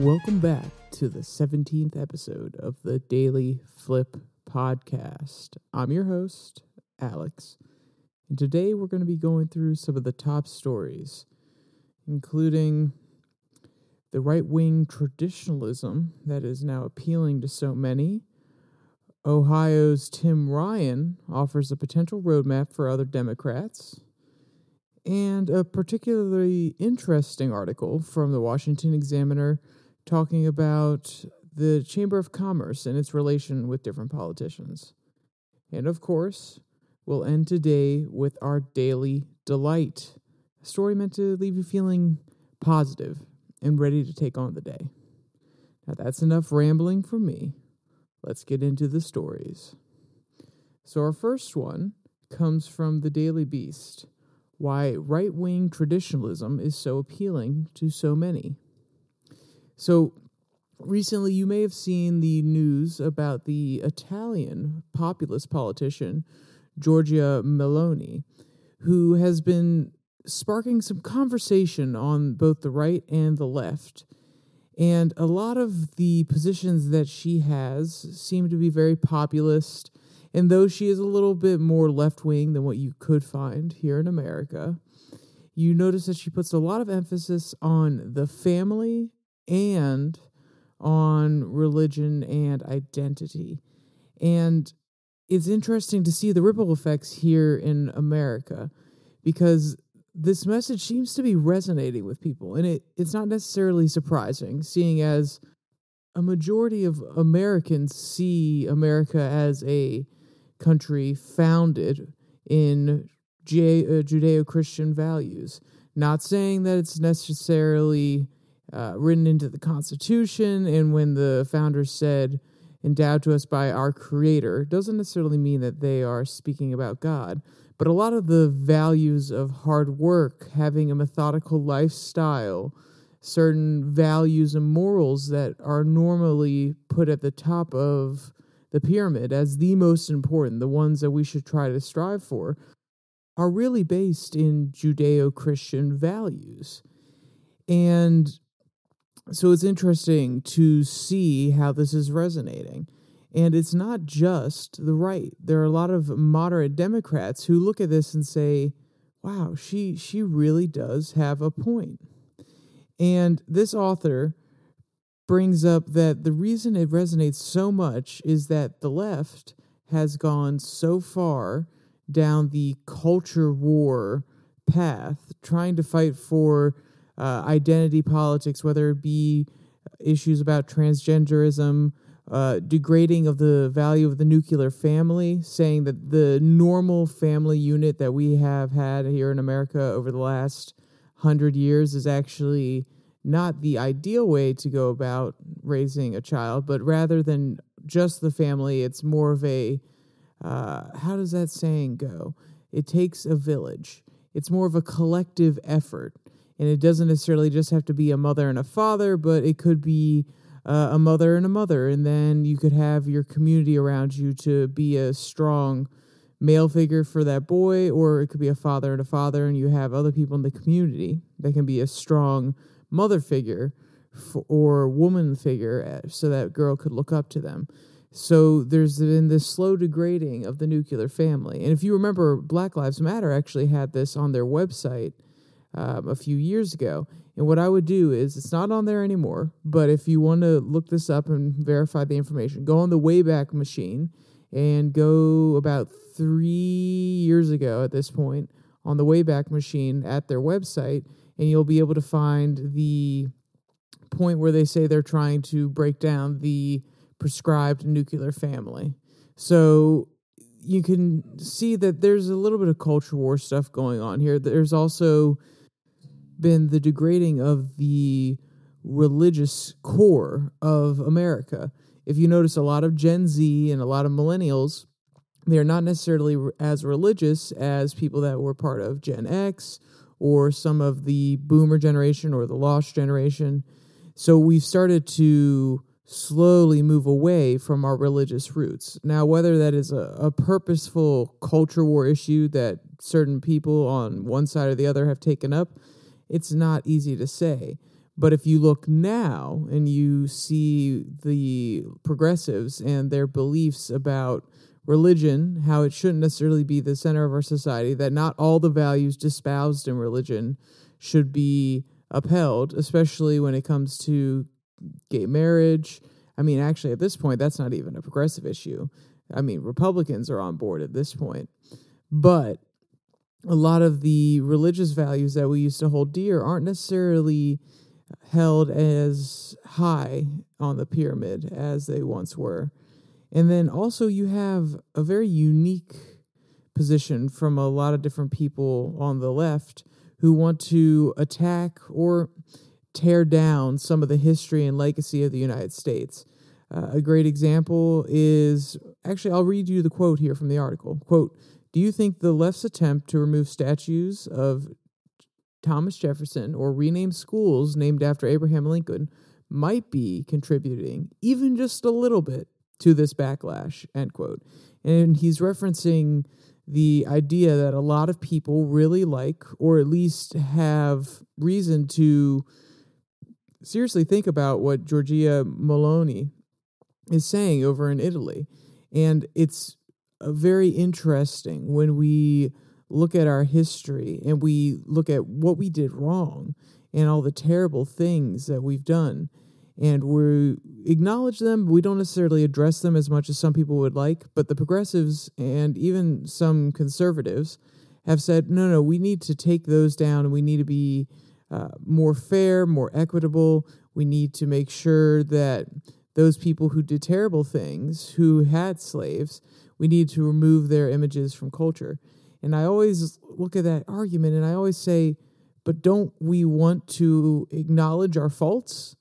Welcome back to the 17th episode of the Daily Flip Podcast. I'm your host, Alex, and today we're going to be going through some of the top stories, including the right wing traditionalism that is now appealing to so many. Ohio's Tim Ryan offers a potential roadmap for other Democrats and a particularly interesting article from the Washington Examiner talking about the Chamber of Commerce and its relation with different politicians. And of course, we'll end today with our daily delight, a story meant to leave you feeling positive and ready to take on the day. Now, that's enough rambling from me. Let's get into the stories. So, our first one comes from the Daily Beast why right wing traditionalism is so appealing to so many. So, recently you may have seen the news about the Italian populist politician Giorgia Meloni, who has been sparking some conversation on both the right and the left. And a lot of the positions that she has seem to be very populist and though she is a little bit more left wing than what you could find here in America, you notice that she puts a lot of emphasis on the family and on religion and identity. And it's interesting to see the ripple effects here in America because this message seems to be resonating with people. And it, it's not necessarily surprising, seeing as a majority of Americans see America as a country founded in uh, Judeo Christian values. Not saying that it's necessarily uh, written into the Constitution, and when the founders said, endowed to us by our Creator, doesn't necessarily mean that they are speaking about God. But a lot of the values of hard work, having a methodical lifestyle, certain values and morals that are normally put at the top of the pyramid as the most important, the ones that we should try to strive for, are really based in Judeo Christian values. And so it's interesting to see how this is resonating. And it's not just the right. There are a lot of moderate Democrats who look at this and say, wow, she she really does have a point. And this author brings up that the reason it resonates so much is that the left has gone so far down the culture war path, trying to fight for uh, identity politics, whether it be issues about transgenderism, uh, degrading of the value of the nuclear family, saying that the normal family unit that we have had here in America over the last hundred years is actually not the ideal way to go about raising a child, but rather than just the family, it's more of a uh, how does that saying go? It takes a village. It's more of a collective effort. And it doesn't necessarily just have to be a mother and a father, but it could be uh, a mother and a mother. And then you could have your community around you to be a strong male figure for that boy, or it could be a father and a father, and you have other people in the community that can be a strong mother figure for, or woman figure uh, so that girl could look up to them. So there's been this slow degrading of the nuclear family. And if you remember, Black Lives Matter actually had this on their website um, a few years ago. And what I would do is, it's not on there anymore, but if you want to look this up and verify the information, go on the Wayback Machine and go about three years ago at this point on the Wayback Machine at their website and you'll be able to find the point where they say they're trying to break down the prescribed nuclear family. So you can see that there's a little bit of culture war stuff going on here. There's also been the degrading of the religious core of America. If you notice, a lot of Gen Z and a lot of millennials, they are not necessarily as religious as people that were part of Gen X or some of the boomer generation or the lost generation. So we've started to slowly move away from our religious roots. Now, whether that is a, a, purposeful culture war issue that certain people on one side or the other have taken up, it's not easy to say. But if you look now and you see the progressives and their beliefs about religion, how it shouldn't necessarily be the center of our society, that not all the values espoused in religion should be upheld, especially when it comes to gay marriage. I mean, actually, at this point, that's not even a progressive issue. I mean, Republicans are on board at this point. But a lot of the religious values that we used to hold dear aren't necessarily held as high on the pyramid as they once were. And then also, you have a very unique position from a lot of different people on the left who want to attack or tear down some of the history and legacy of the United States. Uh, a great example is actually, I'll read you the quote here from the article. Quote, do you think the left's attempt to remove statues of Thomas Jefferson or rename schools named after Abraham Lincoln might be contributing even just a little bit to this backlash, end quote. And he's referencing the idea that a lot of people really like, or at least have reason to seriously think about what Giorgia Meloni is saying over in Italy. And it's very interesting when we look at our history and we look at what we did wrong and all the terrible things that we've done. And we acknowledge them but we don't necessarily address them as much as some people would like but the progressives and even some conservatives have said no no we need to take those down. And we need to be uh, more fair more equitable. We need to make sure that those people who did terrible things who had slaves we need to remove their images from culture and I always look at that argument and I always say, but don't we want to acknowledge our faults?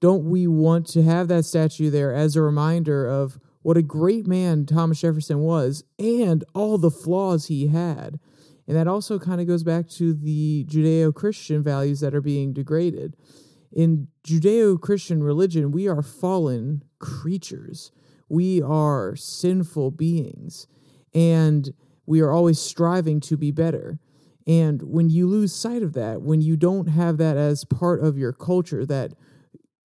Don't we want to have that statue there as a reminder of what a great man Thomas Jefferson was and all the flaws he had? And that also kind of goes back to the Judeo Christian values that are being degraded. In Judeo Christian religion, we are fallen creatures, we are sinful beings. And we are always striving to be better. And when you lose sight of that, when you don't have that as part of your culture, that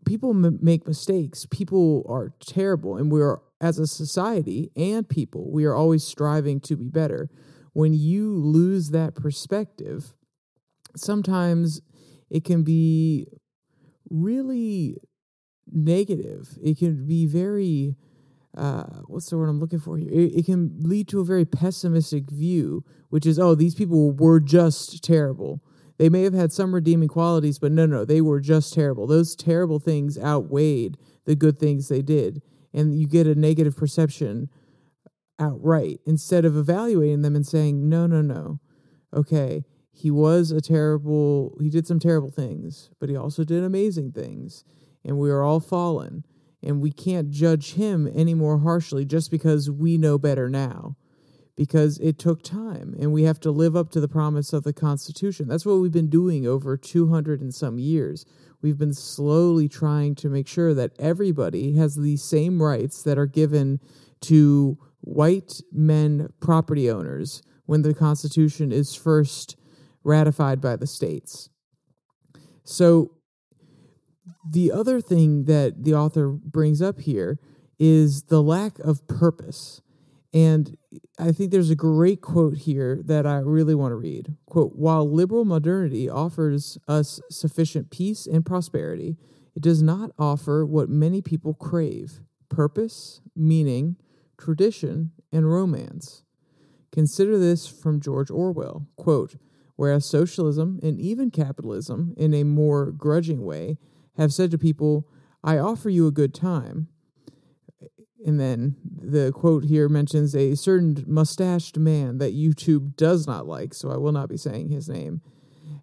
people m- make mistakes, people are terrible, and we're, as a society and people, we are always striving to be better. When you lose that perspective, sometimes it can be really negative. It can be very uh, what's the word I'm looking for here? It, it, can lead to a very pessimistic view, which is, oh, these people were just terrible. They may have had some redeeming qualities, but no, no, they were just terrible. Those terrible things outweighed the good things they did. And you get a negative perception outright instead of evaluating them and saying, no, no, no. Okay, he was a terrible, he did some terrible things, but he also did amazing things. And we are all fallen and we can't judge him any more harshly just because we know better now. Because it took time and we have to live up to the promise of the constitution. That's what we've been doing over 200 and some years. We've been slowly trying to make sure that everybody has the same rights that are given to white men property owners when the constitution is first ratified by the states. So the other thing that the author brings up here is the lack of purpose. And I think there's a great quote here that I really want to read. Quote, while liberal modernity offers us sufficient peace and prosperity, it does not offer what many people crave purpose, meaning, tradition, and romance. Consider this from George Orwell. Quote, whereas socialism and even capitalism, in a more grudging way, have said to people, I offer you a good time. And then the quote here mentions a certain mustached man that YouTube does not like, so I will not be saying his name,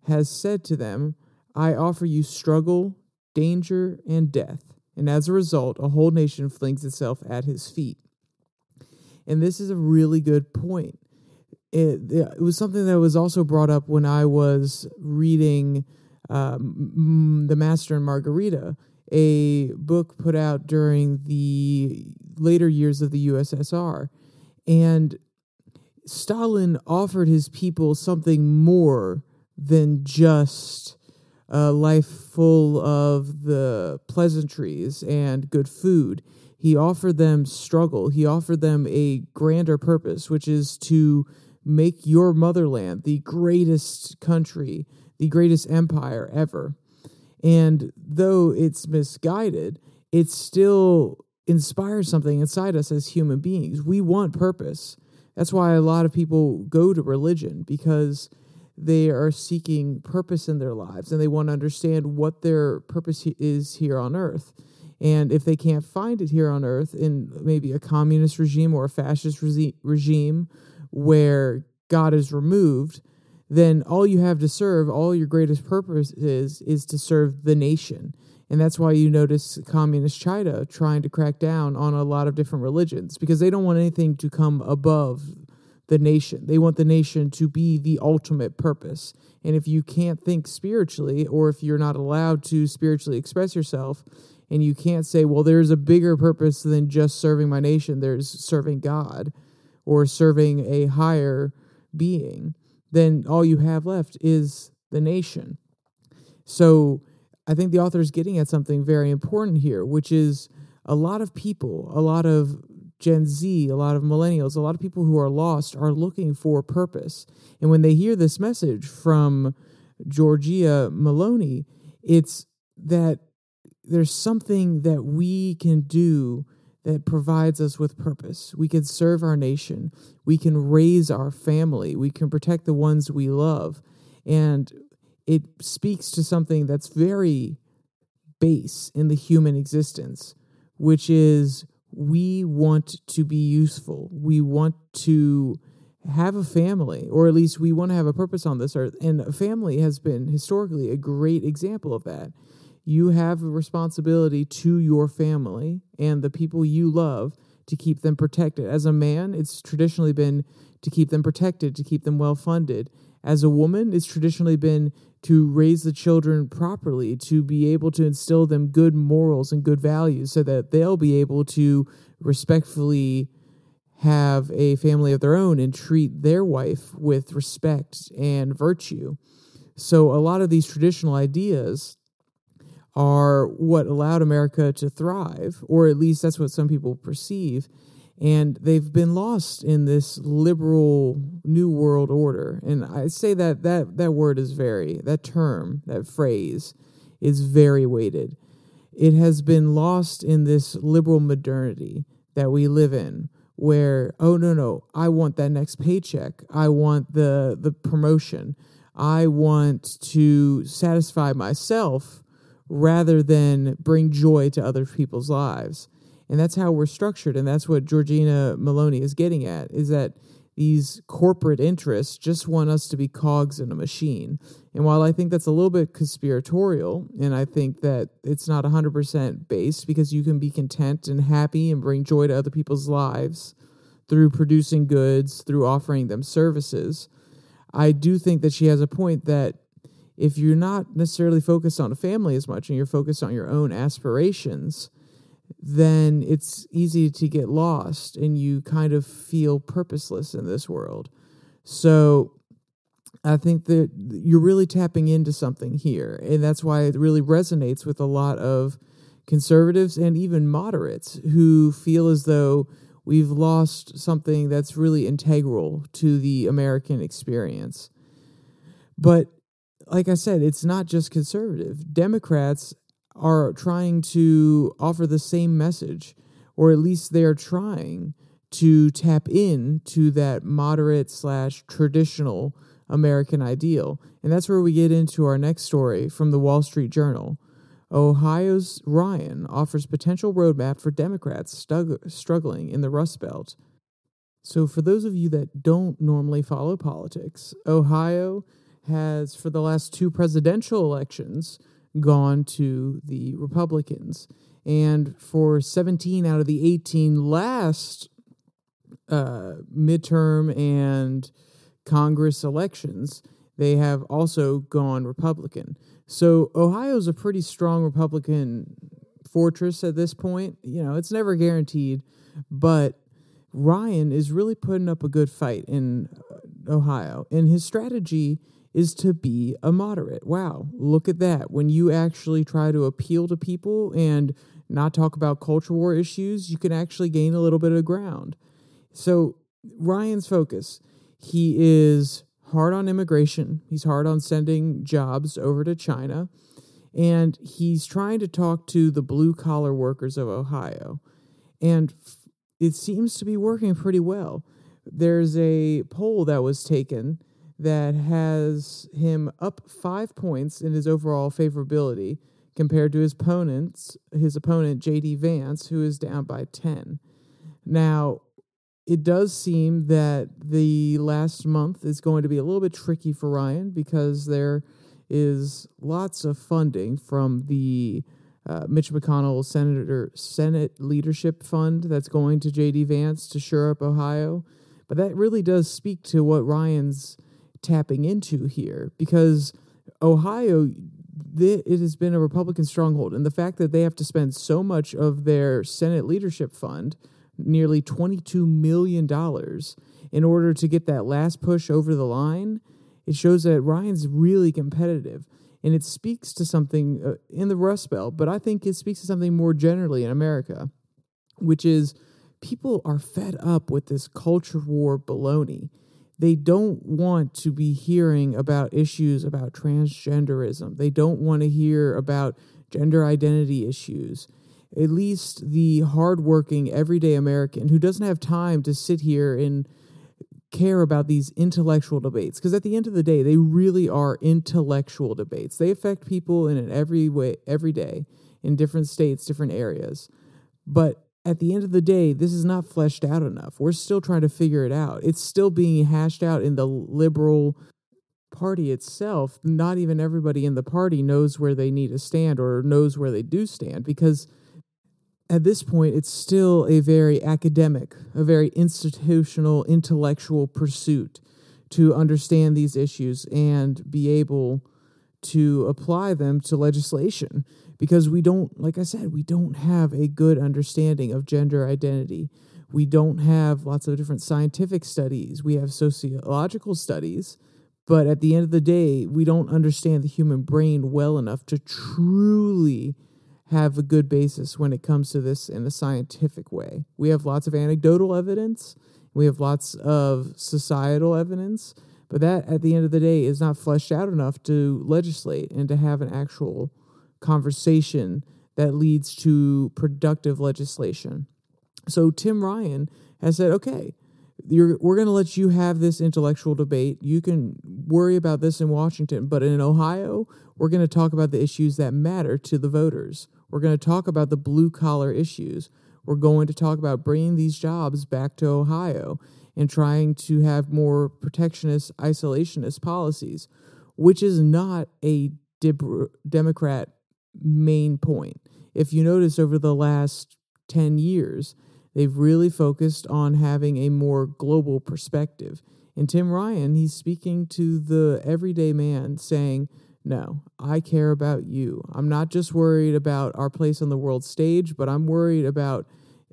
has said to them, I offer you struggle, danger, and death. And as a result, a whole nation flings itself at his feet. And this is a really good point. It, it was something that was also brought up when I was reading um, The Master and Margarita, a book put out during the later years of the USSR. And Stalin offered his people something more than just a life full of the pleasantries and good food. He offered them struggle. He offered them a grander purpose, which is to make your motherland the greatest country, the greatest empire ever. And though it's misguided, it still inspires something inside us as human beings. We want purpose. That's why a lot of people go to religion because they are seeking purpose in their lives and they want to understand what their purpose is here on earth. And if they can't find it here on earth in maybe a communist regime or a fascist regime where God is removed, then all you have to serve, all your greatest purpose is, is to serve the nation. And that's why you notice communist China trying to crack down on a lot of different religions because they don't want anything to come above the nation. They want the nation to be the ultimate purpose. And if you can't think spiritually, or if you're not allowed to spiritually express yourself, and you can't say, well, there's a bigger purpose than just serving my nation, there's serving God or serving a higher being, then all you have left is the nation. So I think the author is getting at something very important here, which is a lot of people, a lot of Gen Z, a lot of millennials, a lot of people who are lost are looking for purpose. And when they hear this message from Giorgia Meloni, it's that there's something that we can do that provides us with purpose. We can serve our nation. We can raise our family. We can protect the ones we love. And it speaks to something that's very base in the human existence, which is we want to be useful. We want to have a family, or at least we want to have a purpose on this earth. And a family has been historically a great example of that you have a responsibility to your family and the people you love to keep them protected. As a man, it's traditionally been to keep them protected, to keep them well funded. As a woman, it's traditionally been to raise the children properly, to be able to instill them good morals and good values so that they'll be able to respectfully have a family of their own and treat their wife with respect and virtue. So, a lot of these traditional ideas are what allowed America to thrive, or at least that's what some people perceive. And they've been lost in this liberal new world order. And I say that that, that word is very, that term, that phrase is very weighted. It has been lost in this liberal modernity that we live in, where, oh, no, no, I want that next paycheck. I want the, the promotion. I want to satisfy myself rather than bring joy to other people's lives. And that's how we're structured. And that's what Georgina Meloni is getting at is that these corporate interests just want us to be cogs in a machine. And while I think that's a little bit conspiratorial, and I think that it's not 100% based because you can be content and happy and bring joy to other people's lives through producing goods, through offering them services, I do think that she has a point that if you're not necessarily focused on a family as much and you're focused on your own aspirations, then it's easy to get lost and you kind of feel purposeless in this world. So I think that you're really tapping into something here. And that's why it really resonates with a lot of conservatives and even moderates who feel as though we've lost something that's really integral to the American experience. But like I said, it's not just conservative. Democrats are trying to offer the same message, or at least they are trying to tap in to that moderate slash traditional American ideal. And that's where we get into our next story from the Wall Street Journal. Ohio's Ryan offers potential roadmap for Democrats stug- struggling in the Rust Belt. So, for those of you that don't normally follow politics, Ohio has, for the last two presidential elections, gone to the Republicans. And for 17 out of the 18 last uh, midterm and Congress elections, they have also gone Republican. So Ohio's a pretty strong Republican fortress at this point. You know, it's never guaranteed, but Ryan is really putting up a good fight in Ohio. And his strategy is to be a moderate. Wow, look at that. When you actually try to appeal to people and not talk about culture war issues, you can actually gain a little bit of ground. So, Ryan's focus, he is hard on immigration, he's hard on sending jobs over to China, and he's trying to talk to the blue collar workers of Ohio. And it seems to be working pretty well. There's a poll that was taken that has him up five points in his overall favorability compared to his opponents, his opponent JD Vance, who is down by ten. Now, it does seem that the last month is going to be a little bit tricky for Ryan because there is lots of funding from the uh, Mitch McConnell Senator Senate Leadership Fund that's going to JD Vance to shore up Ohio. But that really does speak to what Ryan's tapping into here because Ohio, it has been a Republican stronghold. And the fact that they have to spend so much of their Senate leadership fund, nearly $22 million, in order to get that last push over the line, it shows that Ryan's really competitive. And it speaks to something uh, in the Rust Belt, but I think it speaks to something more generally in America, which is people are fed up with this culture war baloney they don't want to be hearing about issues about transgenderism. They don't want to hear about gender identity issues. At least the hardworking everyday American who doesn't have time to sit here and care about these intellectual debates because at the end of the day they really are intellectual debates. They affect people in an every way every day in different states, different areas. But at the end of the day, this is not fleshed out enough. We're still trying to figure it out. It's still being hashed out in the liberal party itself. Not even everybody in the party knows where they need to stand or knows where they do stand because at this point, it's still a very academic, a very institutional, intellectual pursuit to understand these issues and be able to apply them to legislation because we don't, like I said, we don't have a good understanding of gender identity. We don't have lots of different scientific studies. We have sociological studies, but at the end of the day, we don't understand the human brain well enough to truly have a good basis when it comes to this in a scientific way. We have lots of anecdotal evidence, we have lots of societal evidence, but that at the end of the day is not fleshed out enough to legislate and to have an actual conversation that leads to productive legislation. So Tim Ryan has said, okay, we're going to let you have this intellectual debate. You can worry about this in Washington, but in Ohio, we're going to talk about the issues that matter to the voters. We're going to talk about the blue collar issues. We're going to talk about bringing these jobs back to Ohio and trying to have more protectionist, isolationist policies, which is not a Democrat main point. If you notice over the last 10 years, they've really focused on having a more global perspective. And Tim Ryan, he's speaking to the everyday man saying, No, I care about you. I'm not just worried about our place on the world stage, but I'm worried about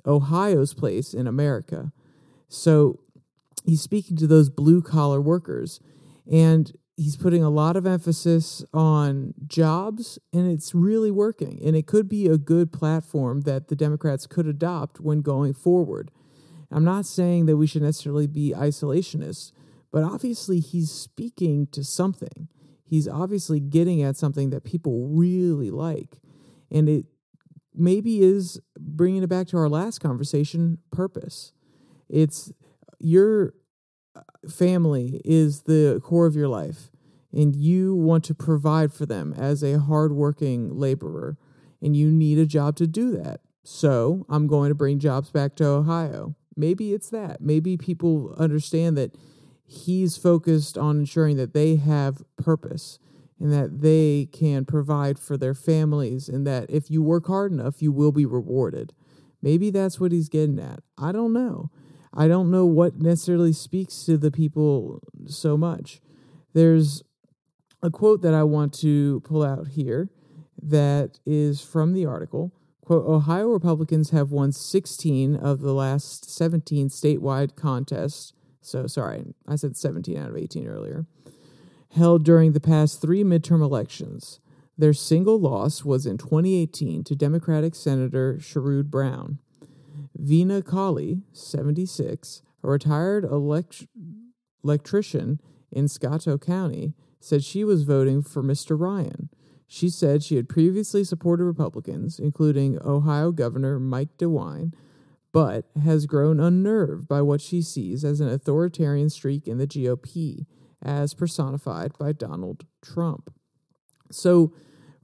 Ohio's place in America. So he's speaking to those blue collar workers. And he's putting a lot of emphasis on jobs and it's really working. And it could be a good platform that the democrats could adopt when going forward. I'm not saying that we should necessarily be isolationists but obviously he's speaking to something. He's obviously getting at something that people really like. And it maybe is bringing it back to our last conversation purpose. It's your uh, family is the core of your life and you want to provide for them as a hardworking laborer and you need a job to do that. So I'm going to bring jobs back to Ohio. Maybe it's that. Maybe people understand that he's focused on ensuring that they have purpose and that they can provide for their families and that if you work hard enough, you will be rewarded. Maybe that's what he's getting at. I don't know. I don't know what necessarily speaks to the people so much. There's a quote that I want to pull out here that is from the article. Quote, Ohio Republicans have won 16 of the last 17 statewide contests. So sorry, I said 17 out of 18 earlier. held during the past three midterm elections. Their single loss was in 2018 to Democratic Senator Sherrod Brown. Vina Kali, 76, a retired elect- electrician in Scioto County, said she was voting for Mr. Ryan. She said she had previously supported Republicans, including Ohio Governor Mike DeWine, but has grown unnerved by what she sees as an authoritarian streak in the GOP, as personified by Donald Trump. So,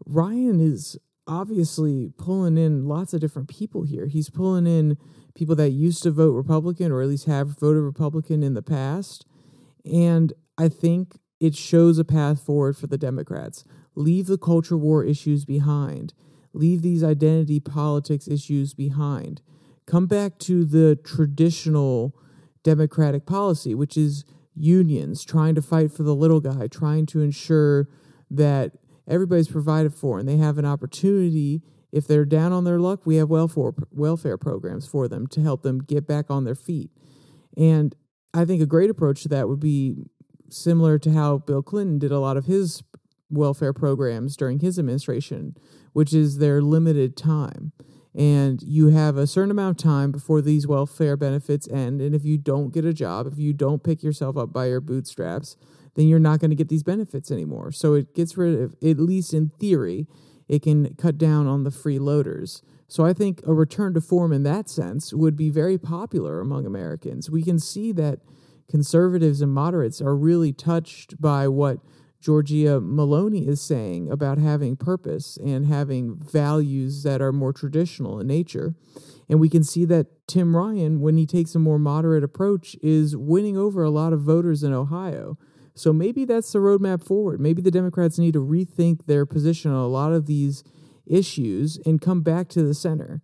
Ryan is obviously pulling in lots of different people here. He's pulling in people that used to vote Republican or at least have voted Republican in the past. And I think it shows a path forward for the Democrats. Leave the culture war issues behind, leave these identity politics issues behind. Come back to the traditional Democratic policy, which is unions trying to fight for the little guy, trying to ensure that everybody's provided for and they have an opportunity. If they're down on their luck, we have welfare welfare programs for them to help them get back on their feet. And I think a great approach to that would be similar to how Bill Clinton did a lot of his welfare programs during his administration, which is their limited time. And you have a certain amount of time before these welfare benefits end. And if you don't get a job, if you don't pick yourself up by your bootstraps, then you're not going to get these benefits anymore. So it gets rid of, at least in theory, it can cut down on the freeloaders. So I think a return to form in that sense would be very popular among Americans. We can see that conservatives and moderates are really touched by what Giorgia Meloni is saying about having purpose and having values that are more traditional in nature. And we can see that Tim Ryan, when he takes a more moderate approach, is winning over a lot of voters in Ohio. So maybe that's the roadmap forward. Maybe the Democrats need to rethink their position on a lot of these issues and come back to the center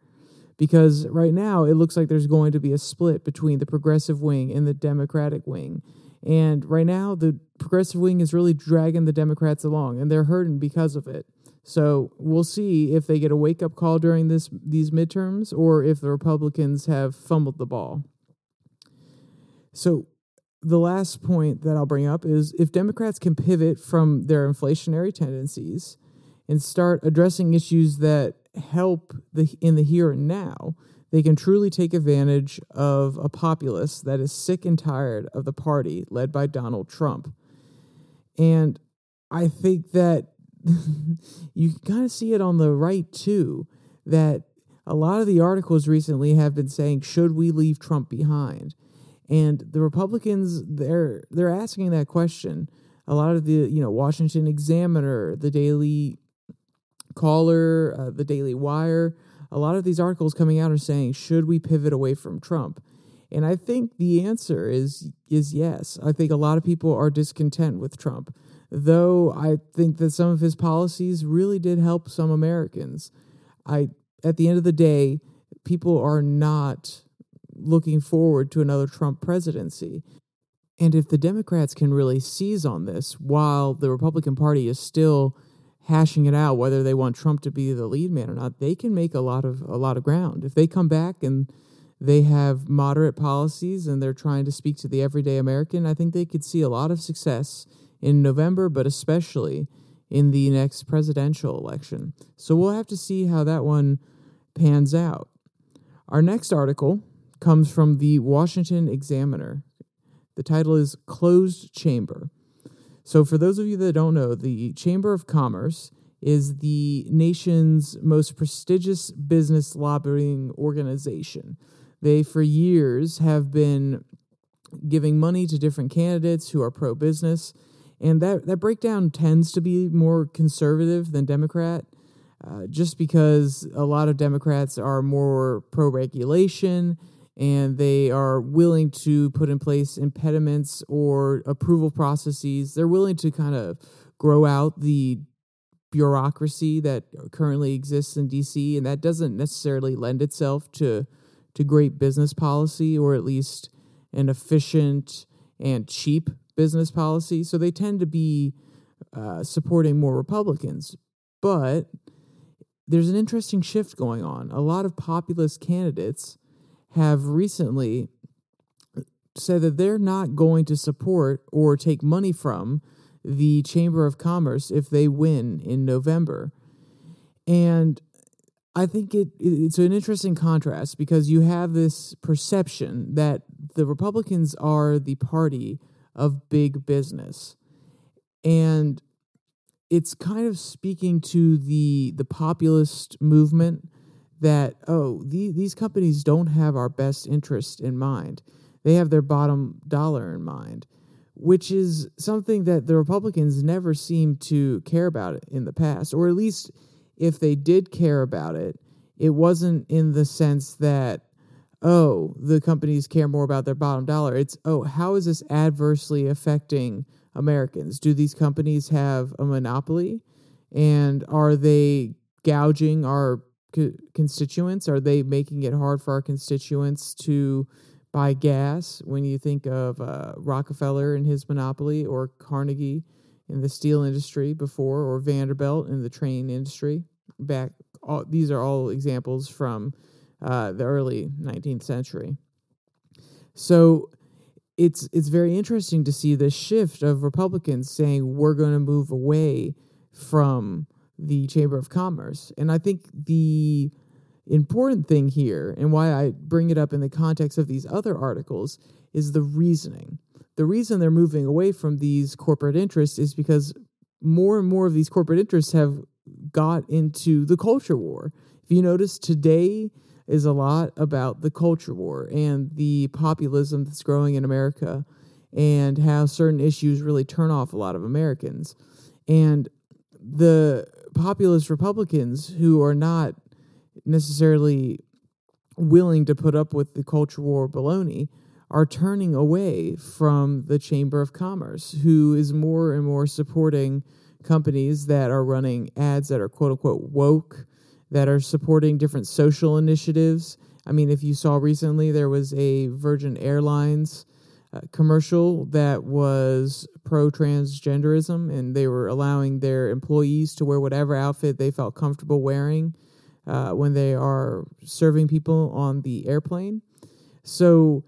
because right now it looks like there's going to be a split between the progressive wing and the Democratic wing. And right now, the progressive wing is really dragging the Democrats along, and they're hurting because of it. So we'll see if they get a wake up call during this these midterms, or if the Republicans have fumbled the ball. So the last point that I'll bring up is if Democrats can pivot from their inflationary tendencies and start addressing issues that help the in the here and now, they can truly take advantage of a populace that is sick and tired of the party led by Donald Trump. And I think that you kind of see it on the right too, that a lot of the articles recently have been saying, should we leave Trump behind? And the Republicans, they're they're asking that question. A lot of the, you know, Washington Examiner, the Daily Caller, uh, the Daily Wire, a lot of these articles coming out are saying, should we pivot away from Trump? And I think the answer is is yes. I think a lot of people are discontent with Trump, though I think that some of his policies really did help some Americans. I at the end of the day, people are not looking forward to another Trump presidency. And if the Democrats can really seize on this while the Republican Party is still hashing it out whether they want Trump to be the lead man or not, they can make a lot of a lot of ground. If they come back and they have moderate policies and they're trying to speak to the everyday American, I think they could see a lot of success in November, but especially in the next presidential election. So we'll have to see how that one pans out. Our next article comes from the Washington Examiner. The title is Closed Chamber. So, for those of you that don't know, the Chamber of Commerce is the nation's most prestigious business lobbying organization. They, for years, have been giving money to different candidates who are pro business. And that, that breakdown tends to be more conservative than Democrat, uh, just because a lot of Democrats are more pro regulation and they are willing to put in place impediments or approval processes. They're willing to kind of grow out the bureaucracy that currently exists in DC, and that doesn't necessarily lend itself to to great business policy or at least an efficient and cheap business policy. So they tend to be uh, supporting more Republicans, but there's an interesting shift going on. A lot of populist candidates have recently said that they're not going to support or take money from the Chamber of Commerce if they win in November. And I think it it's an interesting contrast because you have this perception that the Republicans are the party of big business. And it's kind of speaking to the the populist movement that oh the, these companies don't have our best interest in mind they have their bottom dollar in mind which is something that the republicans never seem to care about in the past or at least if they did care about it it wasn't in the sense that oh the companies care more about their bottom dollar it's oh how is this adversely affecting Americans? Do these companies have a monopoly? And are they gouging our co- constituents? Are they making it hard for our constituents to buy gas? When you think of uh, Rockefeller and his monopoly, or Carnegie in the steel industry before, or Vanderbilt in the train industry back, all, these are all examples from uh, the early 19th century. So it's it's very interesting to see the shift of Republicans saying we're going to move away from the Chamber of Commerce. And I think the important thing here and why I bring it up in the context of these other articles is the reasoning. The reason they're moving away from these corporate interests is because more and more of these corporate interests have got into the culture war. If you notice today is a lot about the culture war and the populism that's growing in America and how certain issues really turn off a lot of Americans. And the populist Republicans who are not necessarily willing to put up with the culture war baloney are turning away from the Chamber of Commerce, who is more and more supporting companies that are running ads that are quote unquote woke that are supporting different social initiatives. I mean, if you saw recently, there was a Virgin Airlines commercial that was pro transgenderism, and they were allowing their employees to wear whatever outfit they felt comfortable wearing uh, when they are serving people on the airplane. So,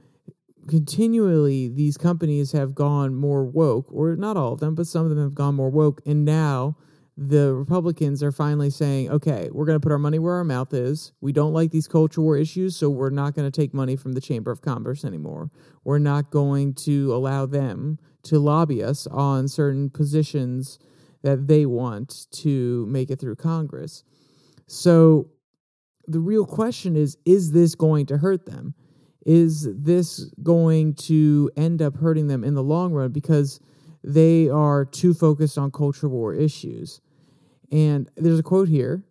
continually, these companies have gone more woke, or not all of them, but some of them have gone more woke, and now the Republicans are finally saying, okay, we're going to put our money where our mouth is. We don't like these culture war issues, so we're not going to take money from the Chamber of Commerce anymore. We're not going to allow them to lobby us on certain positions that they want to make it through Congress. So the real question is is this going to hurt them? Is this going to end up hurting them in the long run because they are too focused on culture war issues? And there's a quote here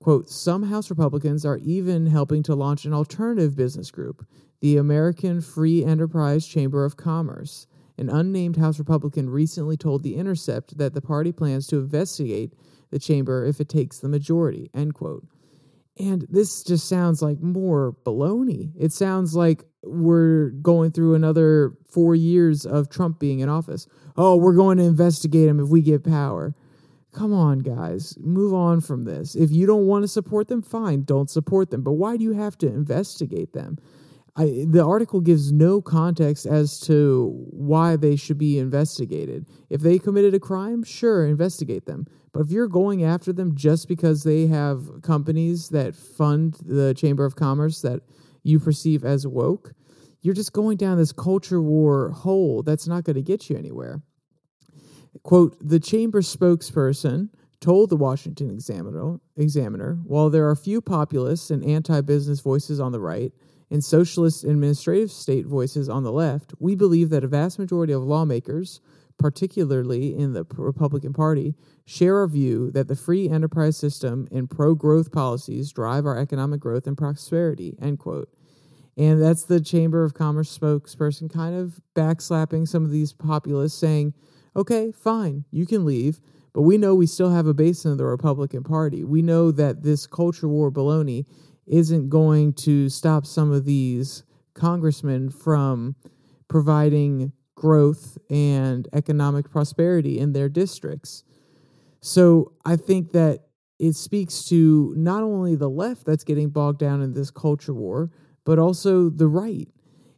quote some house republicans are even helping to launch an alternative business group the american free enterprise chamber of commerce. An unnamed house republican recently told the intercept that the party plans to investigate the chamber if it takes the majority end quote. And this just sounds like more baloney. It sounds like we're going through another four years of trump being in office. Oh we're going to investigate him if we get power Come on, guys, move on from this. If you don't want to support them, fine, don't support them. But why do you have to investigate them? I, the article gives no context as to why they should be investigated. If they committed a crime, sure, investigate them. But if you're going after them just because they have companies that fund the Chamber of Commerce that you perceive as woke, you're just going down this culture war hole that's not going to get you anywhere. Quote, the chamber spokesperson told the Washington Examiner, Examiner while there are few populist and anti business voices on the right and socialist administrative state voices on the left, we believe that a vast majority of lawmakers, particularly in the Republican Party, share our view that the free enterprise system and pro growth policies drive our economic growth and prosperity. End quote. And that's the Chamber of Commerce spokesperson kind of backslapping some of these populists, saying, okay, fine, you can leave. But we know we still have a base in the Republican Party. We know that this culture war baloney isn't going to stop some of these congressmen from providing growth and economic prosperity in their districts. So I think that it speaks to not only the left that's getting bogged down in this culture war, but also the right.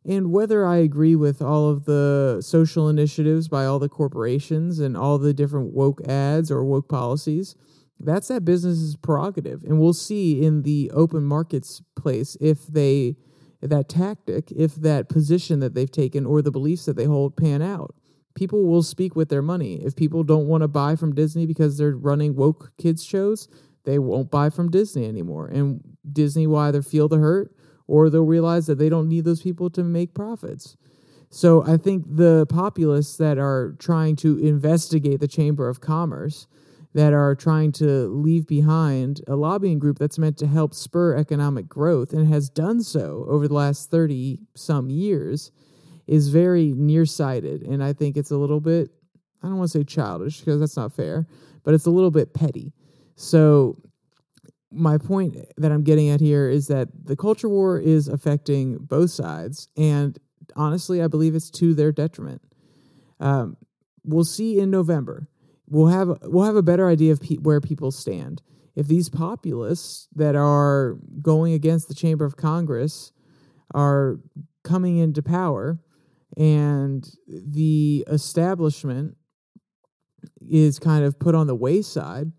And whether I agree with all of the social initiatives by all the corporations and all the different woke ads or woke policies, that's that business's prerogative. And we'll see in the open markets place if they that tactic, if that position that they've taken or the beliefs that they hold pan out. People will speak with their money. If people don't want to buy from Disney because they're running woke kids shows, they won't buy from Disney anymore. And Disney will either feel the hurt or they'll realize that they don't need those people to make profits. So I think the populists that are trying to investigate the Chamber of Commerce, that are trying to leave behind a lobbying group that's meant to help spur economic growth and has done so over the last 30 some years, is very nearsighted. And I think it's a little bit, I don't want to say childish because that's not fair, but it's a little bit petty. So my point that I'm getting at here is that the culture war is affecting both sides, and honestly, I believe it's to their detriment. Um, we'll see in November. We'll have we'll have a better idea of pe- where people stand. If these populists that are going against the Chamber of Congress are coming into power, and the establishment is kind of put on the wayside,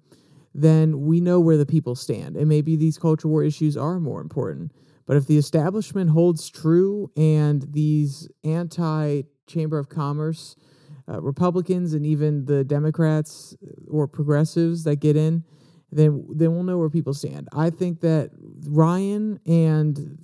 then we know where the people stand. And maybe these culture war issues are more important. But if the establishment holds true and these anti Chamber of Commerce uh, Republicans and even the Democrats or progressives that get in, then then we'll know where people stand. I think that Ryan and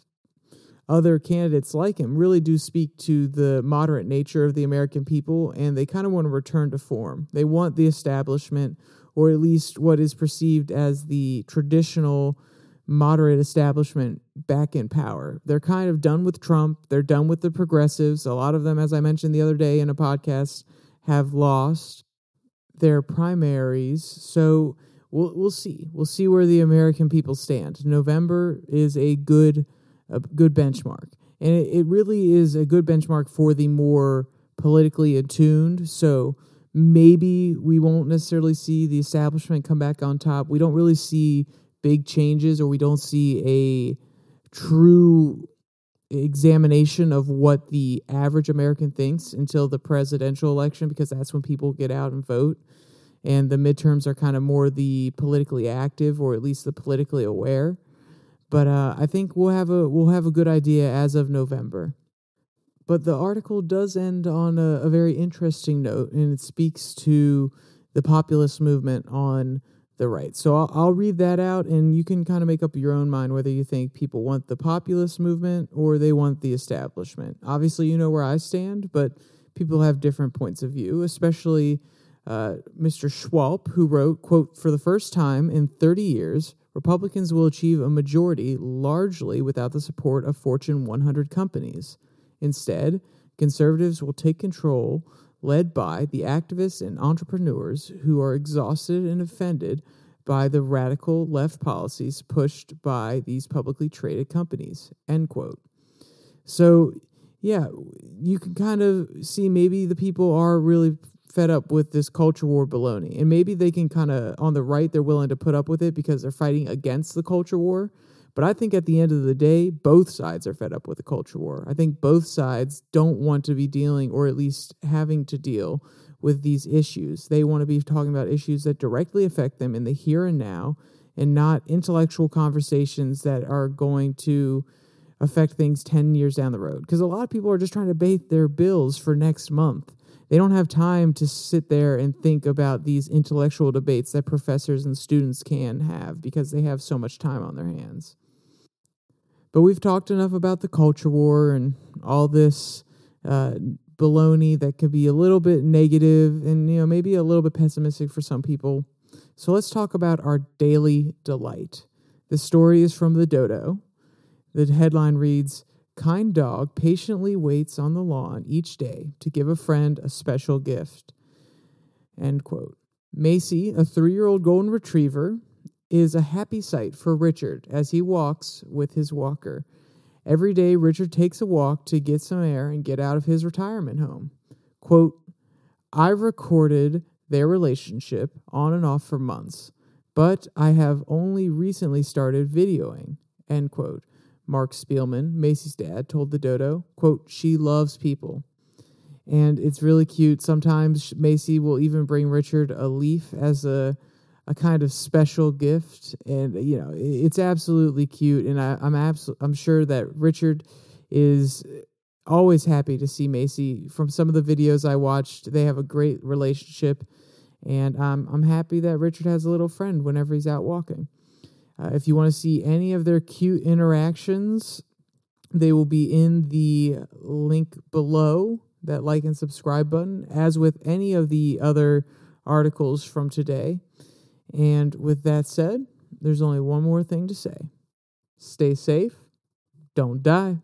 other candidates like him really do speak to the moderate nature of the American people, and they kind of want to return to form. They want the establishment or at least what is perceived as the traditional moderate establishment back in power. They're kind of done with Trump. They're done with the progressives. A lot of them, as I mentioned the other day in a podcast, have lost their primaries. So we'll we'll see. We'll see where the American people stand. November is a good a good benchmark, and it, it really is a good benchmark for the more politically attuned. So maybe we won't necessarily see the establishment come back on top. We don't really see big changes or we don't see a true examination of what the average American thinks until the presidential election because that's when people get out and vote. And the midterms are kind of more the politically active or at least the politically aware. But uh, I think we'll have a we'll have a good idea as of November. But the article does end on a, a very interesting note, and it speaks to the populist movement on the right. So I'll, I'll, read that out, and you can kind of make up your own mind whether you think people want the populist movement or they want the establishment. Obviously, you know where I stand, but people have different points of view, especially uh, Mr. Schwalb, who wrote, quote, For the first time in 30 years, Republicans will achieve a majority largely without the support of Fortune 100 companies. Instead, conservatives will take control, led by the activists and entrepreneurs who are exhausted and offended by the radical left policies pushed by these publicly traded companies. End quote. So, yeah, you can kind of see maybe the people are really fed up with this culture war baloney. And maybe they can kind of, on the right, they're willing to put up with it because they're fighting against the culture war. But I think at the end of the day, both sides are fed up with the culture war. I think both sides don't want to be dealing, or at least having to deal, with these issues. They want to be talking about issues that directly affect them in the here and now, and not intellectual conversations that are going to affect things 10 years down the road. Because a lot of people are just trying to pay their bills for next month. They don't have time to sit there and think about these intellectual debates that professors and students can have because they have so much time on their hands. But we've talked enough about the culture war and all this uh, baloney that could be a little bit negative and you know maybe a little bit pessimistic for some people. So let's talk about our daily delight. The story is from the Dodo. The headline reads Kind dog patiently waits on the lawn each day to give a friend a special gift. End quote. Macy, a three year old golden retriever, is a happy sight for Richard as he walks with his walker. Every day, Richard takes a walk to get some air and get out of his retirement home. Quote, I recorded their relationship on and off for months, but I have only recently started videoing. End quote. Mark Spielman, Macy's dad, told the dodo, quote, she loves people. And it's really cute. Sometimes Macy will even bring Richard a leaf as a a kind of special gift and you know it's absolutely cute and I, i'm absolutely i'm sure that richard is always happy to see macy. From some of the videos i watched they have a great relationship and um, i'm happy that richard has a little friend whenever he's out walking. Uh, if you want to see any of their cute interactions they will be in the link below that like and subscribe button as with any of the other articles from today and with that said, there's only one more thing to say stay safe, don't die.